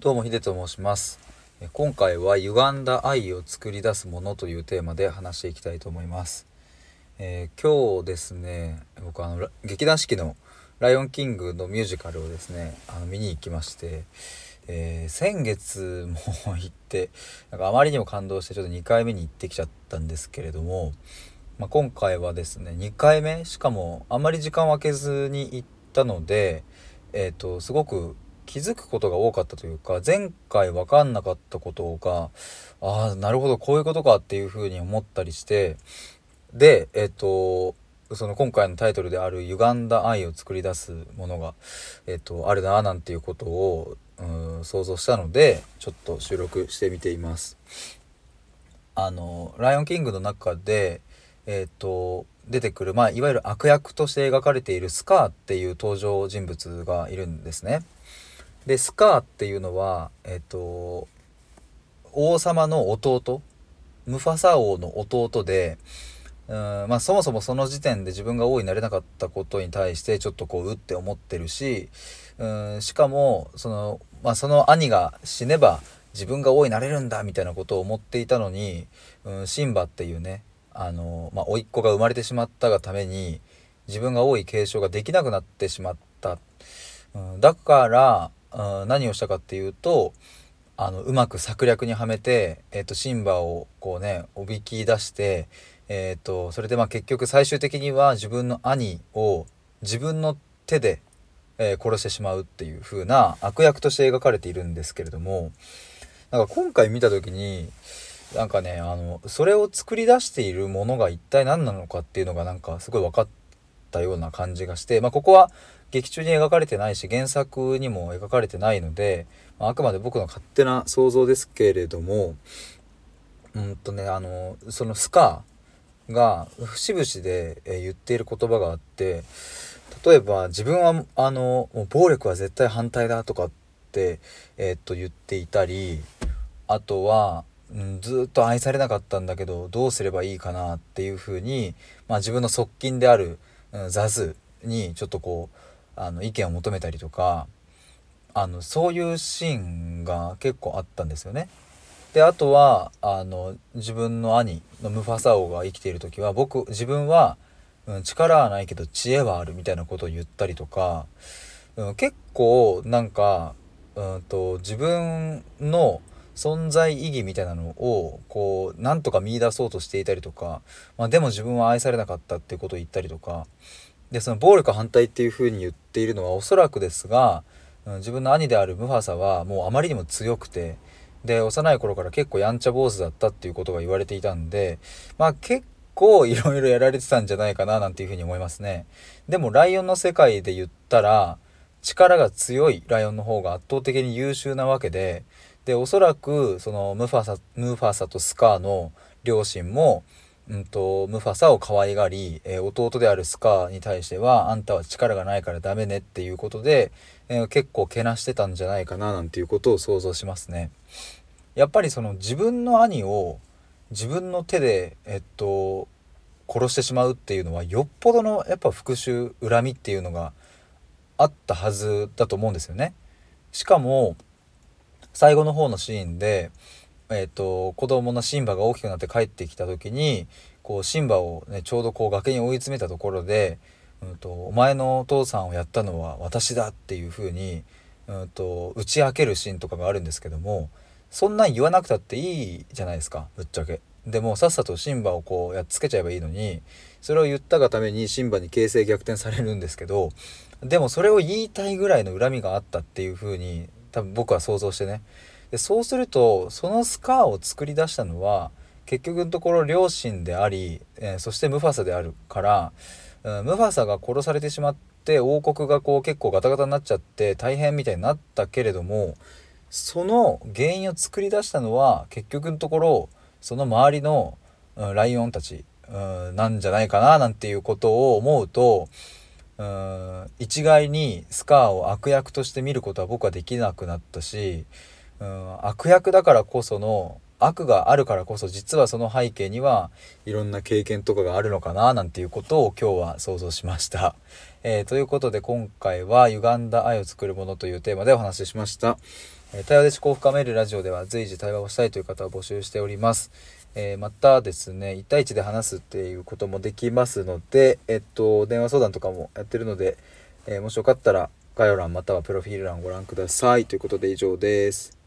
どうもヒデと申します。今回は歪んだ愛を作り出すものというテーマで話していきたいと思います、えー、今日ですね僕あの劇団四季のライオンキングのミュージカルをですねあの見に行きまして、えー、先月も行ってなんかあまりにも感動してちょっと2回目に行ってきちゃったんですけれども、まあ、今回はですね2回目？しかもあんまり時間を空けずに行ったのでえっ、ー、とすごく気づくことが多かったというか前回分かんなかったことがああなるほどこういうことかっていうふうに思ったりしてでえっ、とその今回のタイトルである歪んだ愛を作り出すものが、えっと、あるななんていうことをうん想像したのでちょっと収録してみています。あの「ライオンキング」の中でえっ、と出てくる、まあ、いわゆる悪役として描かれているスカーっていう登場人物がいるんですね。でスカーっていうのはえっと王様の弟？ムファサ王の弟でうんまあそもそもその時点で自分が王になれなかったことに対してちょっとこううって思ってるしうんしかもその,、まあ、その兄が死ねば自分が王になれるんだみたいなことを思っていたのに、うん、シンバっていうねあの、まあ、甥っ子が生まれてしまったがために自分が王位継承ができなくなってしまった、うん、だから何をしたかっていうとあのうまく策略にはめて、えーと、シンバをこうねおびき出して、えーと、それでまあ結局最終的には自分の兄を自分の手で、えー、殺してしまうっていう風な悪役として描かれているんですけれどもなんか今回見た時になんかねあのそれを作り出しているものが一体何なのかっていうのがなんかすごい分かったような感じがして、まあ、ここは劇中に描かれてないし原作にも描かれてないので、まあ、くまで僕の勝手な想像ですけれどもうんとねあのそのスカーが節々で言っている言葉があって例えば自分はあの暴力は絶対反対だとかって、えー、っと言っていたりあとは、うん、ずっと愛されなかったんだけどどうすればいいかなっていうふうに、まあ、自分の側近である、うん、ザズにちょっとこうあの意見を求めたりとかあのそういうシーンが結構あったんですよね。であとはあの自分の兄のムファサ王が生きている時は僕自分は、うん、力はないけど知恵はあるみたいなことを言ったりとか、うん、結構なんか、うんと、自分の存在意義みたいなのをこうなんとか見出そうとしていたりとか、まあ、でも自分は愛されなかったっていうことを言ったりとかでその暴力反対っていうふうに言っているのはおそらくですが、うん、自分の兄であるムファサはもうあまりにも強くてで幼い頃から結構やんちゃ坊主だったっていうことが言われていたんでまあ結構いろいろやられてたんじゃないかななんていうふうに思いますね。でもライオンの世界で言ったら力が強いライオンの方が圧倒的に優秀なわけででおそらくそのムファサムファサとスカーの両親もうんと、ムファサを可愛がり、えー、弟であるスカーに対しては、あんたは力がないからダメねっていうことで、えー、結構けなしてたんじゃないかななんていうことを想像しますね。やっぱりその自分の兄を自分の手で、えっと、殺してしまうっていうのはよっぽどのやっぱ復讐恨みっていうのがあったはずだと思うんですよね。しかも最後の方のシーンでえーと、子供のシンバが大きくなって帰ってきた時にこうシンバを、ね、ちょうどこう崖に追い詰めたところで、うんと「お前のお父さんをやったのは私だ」っていう風に、うんと、打ち明けるシーンとかがあるんですけどもそんなん言わなくたっていいじゃないですかぶっちゃけ。でもさっさとシンバをこうやっつけちゃえばいいのにそれを言ったがためにシンバに形勢逆転されるんですけどでもそれを言いたいぐらいの恨みがあったっていう風に多分僕は想像してねでそうするとそのスカーを作り出したのは結局のところ両親であり、えー、そしてムファサであるから、うん、ムファサが殺されてしまって王国がこう結構ガタガタになっちゃって大変みたいになったけれどもその原因を作り出したのは結局のところその周りの、うん、ライオンたち、うん、なんじゃないかななんていうことを思うとうん一概にスカーを悪役として見ることは僕はできなくなったしうん、悪役だからこその悪があるからこそ実はその背景にはいろんな経験とかがあるのかななんていうことを今日は想像しました。えー、ということで今回は歪んだ愛を作るものというテーマでお話ししました。え対話で思考を深めるラジオでは随時対話をしたいという方を募集しております。えー、またですね1対1で話すっていうこともできますので、えっと、電話相談とかもやってるので、え、もしよかったら概要欄またはプロフィール欄をご覧くださいということで以上です。